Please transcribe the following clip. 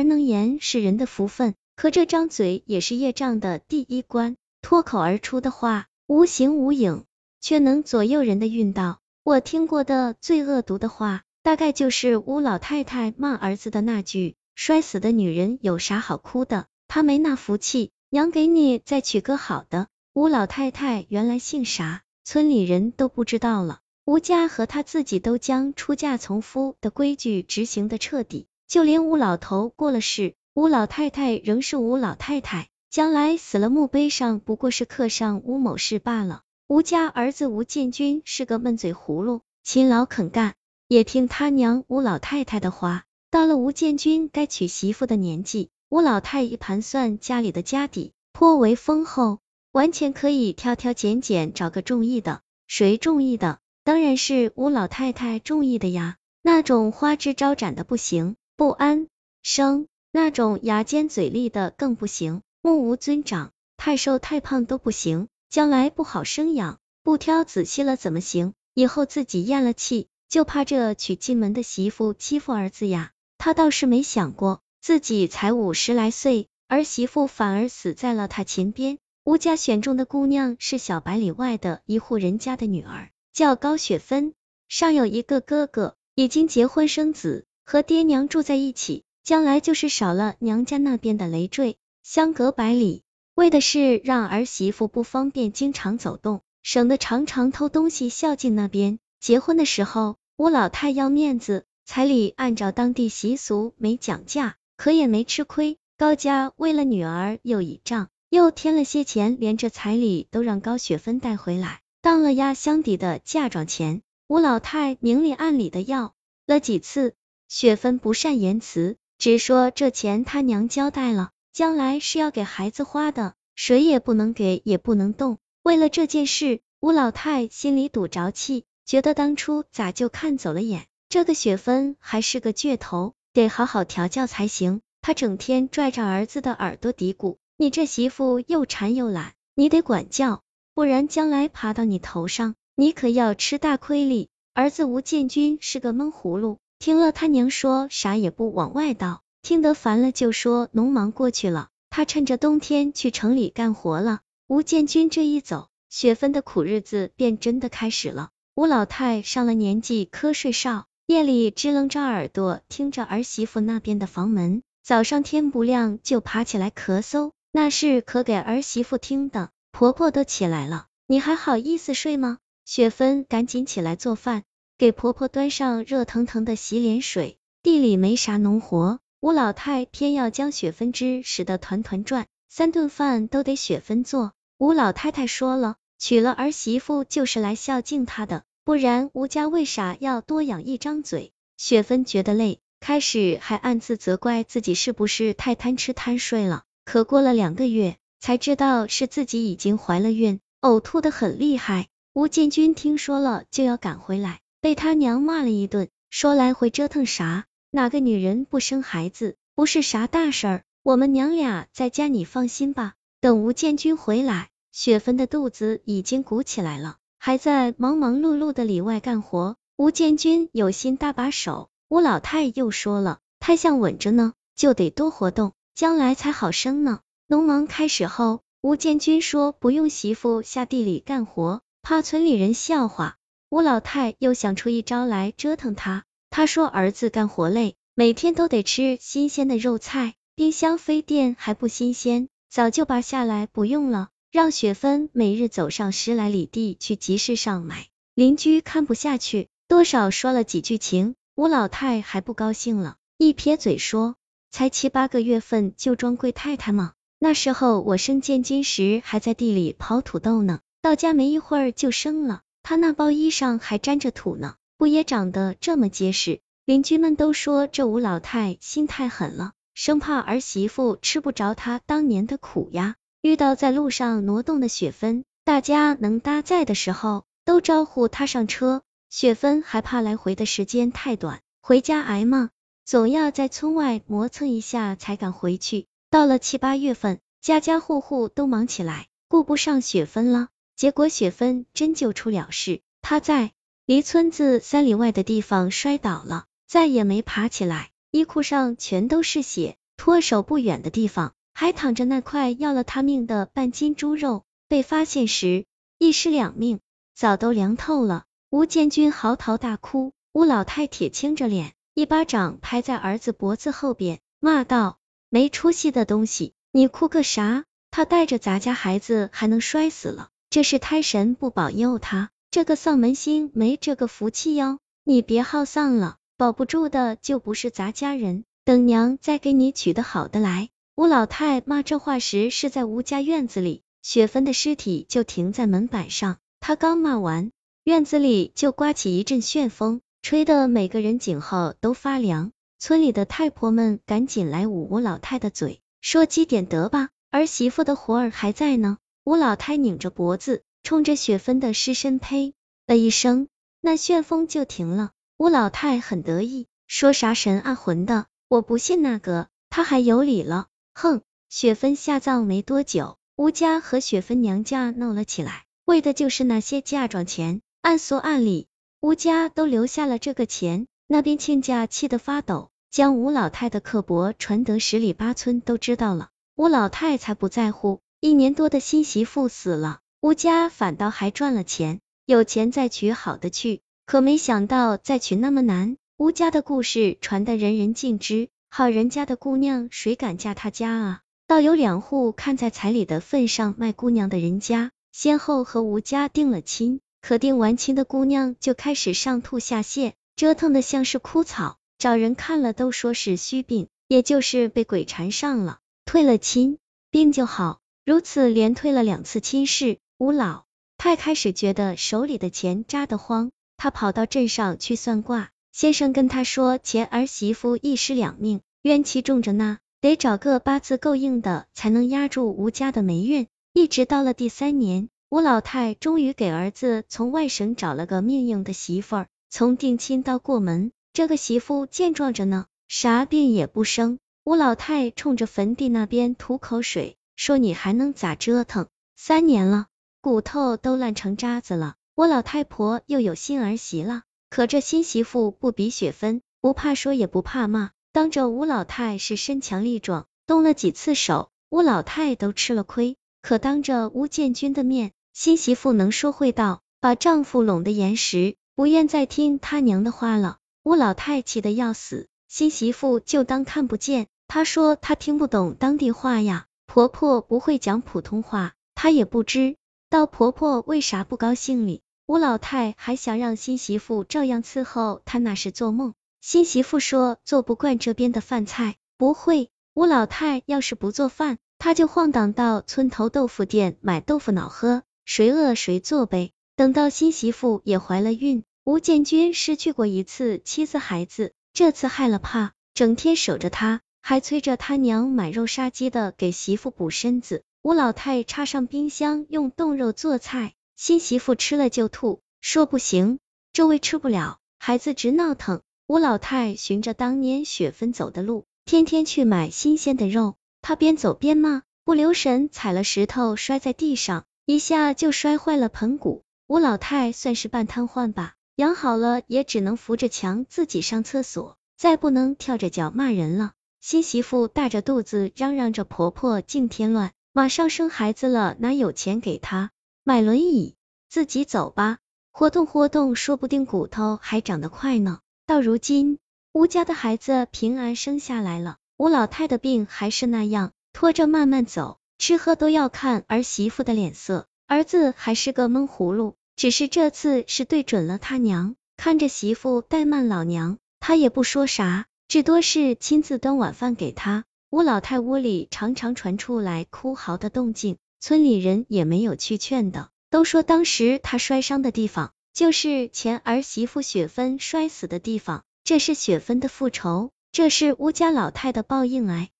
而能言是人的福分，可这张嘴也是业障的第一关。脱口而出的话，无形无影，却能左右人的运道。我听过的最恶毒的话，大概就是吴老太太骂儿子的那句：“摔死的女人有啥好哭的？她没那福气，娘给你再娶个好的。”吴老太太原来姓啥，村里人都不知道了。吴家和他自己都将出嫁从夫的规矩执行的彻底，就连吴老头过了世，吴老太太仍是吴老太太，将来死了墓碑上不过是刻上吴某氏罢了。吴家儿子吴建军是个闷嘴葫芦，勤劳肯干，也听他娘吴老太太的话。到了吴建军该娶媳妇的年纪，吴老太一盘算家里的家底颇为丰厚，完全可以挑挑拣拣找个中意的。谁中意的？当然是吴老太太中意的呀，那种花枝招展的不行，不安生；那种牙尖嘴利的更不行，目无尊长，太瘦太胖都不行，将来不好生养。不挑仔细了怎么行？以后自己咽了气，就怕这娶进门的媳妇欺负儿子呀。他倒是没想过，自己才五十来岁，儿媳妇反而死在了他前边。吴家选中的姑娘是小百里外的一户人家的女儿。叫高雪芬，尚有一个哥哥，已经结婚生子，和爹娘住在一起，将来就是少了娘家那边的累赘，相隔百里，为的是让儿媳妇不方便经常走动，省得常常偷东西孝敬那边。结婚的时候，吴老太要面子，彩礼按照当地习俗没讲价，可也没吃亏。高家为了女儿又倚仗，又添了些钱，连这彩礼都让高雪芬带回来。当了压箱底的嫁妆钱，吴老太明里暗里的要了几次，雪芬不善言辞，只说这钱他娘交代了，将来是要给孩子花的，谁也不能给，也不能动。为了这件事，吴老太心里堵着气，觉得当初咋就看走了眼，这个雪芬还是个倔头，得好好调教才行。他整天拽着儿子的耳朵嘀咕：“你这媳妇又馋又懒，你得管教。”不然将来爬到你头上，你可要吃大亏哩。儿子吴建军是个闷葫芦，听了他娘说，啥也不往外道，听得烦了就说农忙过去了，他趁着冬天去城里干活了。吴建军这一走，雪芬的苦日子便真的开始了。吴老太上了年纪，瞌睡少，夜里支棱着耳朵听着儿媳妇那边的房门，早上天不亮就爬起来咳嗽，那是可给儿媳妇听的。婆婆都起来了，你还好意思睡吗？雪芬赶紧起来做饭，给婆婆端上热腾腾的洗脸水。地里没啥农活，吴老太偏要将雪芬汁使得团团转，三顿饭都得雪芬做。吴老太太说了，娶了儿媳妇就是来孝敬她的，不然吴家为啥要多养一张嘴？雪芬觉得累，开始还暗自责怪自己是不是太贪吃贪睡了，可过了两个月。才知道是自己已经怀了孕，呕吐的很厉害。吴建军听说了就要赶回来，被他娘骂了一顿，说来回折腾啥？哪个女人不生孩子，不是啥大事儿。我们娘俩在家，你放心吧。等吴建军回来，雪芬的肚子已经鼓起来了，还在忙忙碌碌的里外干活。吴建军有心搭把手，吴老太又说了，胎像稳着呢，就得多活动，将来才好生呢。农忙开始后，吴建军说不用媳妇下地里干活，怕村里人笑话。吴老太又想出一招来折腾他。他说儿子干活累，每天都得吃新鲜的肉菜，冰箱飞电还不新鲜，早就拔下来不用了，让雪芬每日走上十来里地去集市上买。邻居看不下去，多少说了几句情，吴老太还不高兴了，一撇嘴说，才七八个月份就装贵太太吗？那时候我生建军时还在地里刨土豆呢，到家没一会儿就生了，他那包衣裳还沾着土呢，不也长得这么结实？邻居们都说这吴老太心太狠了，生怕儿媳妇吃不着她当年的苦呀。遇到在路上挪动的雪芬，大家能搭载的时候都招呼她上车，雪芬还怕来回的时间太短，回家挨骂，总要在村外磨蹭一下才敢回去。到了七八月份，家家户户都忙起来，顾不上雪芬了。结果雪芬真就出了事，她在离村子三里外的地方摔倒了，再也没爬起来，衣裤上全都是血，脱手不远的地方，还躺着那块要了他命的半斤猪肉。被发现时，一尸两命，早都凉透了。吴建军嚎啕大哭，吴老太铁青着脸，一巴掌拍在儿子脖子后边，骂道：“没出息的东西，你哭个啥？他带着咱家孩子还能摔死了？这是胎神不保佑他，这个丧门星没这个福气哟！你别好丧了，保不住的就不是咱家人。等娘再给你娶的好的来。”吴老太骂这话时是在吴家院子里，雪芬的尸体就停在门板上，她刚骂完。院子里就刮起一阵旋风，吹得每个人颈后都发凉。村里的太婆们赶紧来捂吴老太的嘴，说积点德吧，儿媳妇的活儿还在呢。吴老太拧着脖子，冲着雪芬的尸身呸了一声，那旋风就停了。吴老太很得意，说啥神啊魂的，我不信那个，他还有理了。哼，雪芬下葬没多久，吴家和雪芬娘家闹了起来，为的就是那些嫁妆钱。按说按理，吴家都留下了这个钱，那边亲家气得发抖，将吴老太的刻薄传得十里八村都知道了。吴老太才不在乎，一年多的新媳妇死了，吴家反倒还赚了钱，有钱再娶好的去。可没想到再娶那么难，吴家的故事传得人人尽知，好人家的姑娘谁敢嫁他家啊？倒有两户看在彩礼的份上卖姑娘的人家，先后和吴家定了亲。可定完亲的姑娘就开始上吐下泻，折腾的像是枯草，找人看了都说是虚病，也就是被鬼缠上了。退了亲，病就好，如此连退了两次亲事。吴老太开始觉得手里的钱扎得慌，他跑到镇上去算卦，先生跟他说前儿媳妇一尸两命，冤气重着呢，得找个八字够硬的才能压住吴家的霉运。一直到了第三年。吴老太终于给儿子从外省找了个命硬的媳妇儿，从定亲到过门，这个媳妇健壮着呢，啥病也不生。吴老太冲着坟地那边吐口水，说你还能咋折腾？三年了，骨头都烂成渣子了。我老太婆又有新儿媳了，可这新媳妇不比雪芬，不怕说也不怕骂，当着吴老太是身强力壮，动了几次手，吴老太都吃了亏。可当着吴建军的面。新媳妇能说会道，把丈夫拢得严实，不愿再听他娘的话了。吴老太气得要死，新媳妇就当看不见。她说她听不懂当地话呀，婆婆不会讲普通话，她也不知道婆婆为啥不高兴哩。吴老太还想让新媳妇照样伺候她，那是做梦。新媳妇说做不惯这边的饭菜，不会。吴老太要是不做饭，她就晃荡到村头豆腐店买豆腐脑喝。谁饿谁做呗。等到新媳妇也怀了孕，吴建军失去过一次妻子孩子，这次害了怕，整天守着她，还催着他娘买肉杀鸡的给媳妇补身子。吴老太插上冰箱用冻肉做菜，新媳妇吃了就吐，说不行，这味吃不了，孩子直闹腾。吴老太循着当年雪芬走的路，天天去买新鲜的肉，她边走边骂，不留神踩了石头摔在地上。一下就摔坏了盆骨，吴老太算是半瘫痪吧，养好了也只能扶着墙自己上厕所，再不能跳着脚骂人了。新媳妇大着肚子嚷嚷着婆婆净添乱，马上生孩子了，哪有钱给她买轮椅？自己走吧，活动活动，说不定骨头还长得快呢。到如今，吴家的孩子平安生下来了，吴老太的病还是那样，拖着慢慢走。吃喝都要看儿媳妇的脸色，儿子还是个闷葫芦，只是这次是对准了他娘，看着媳妇怠慢老娘，他也不说啥，至多是亲自端晚饭给他。吴老太屋里常常传出来哭嚎的动静，村里人也没有去劝的，都说当时他摔伤的地方就是前儿媳妇雪芬摔死的地方，这是雪芬的复仇，这是吴家老太的报应哎。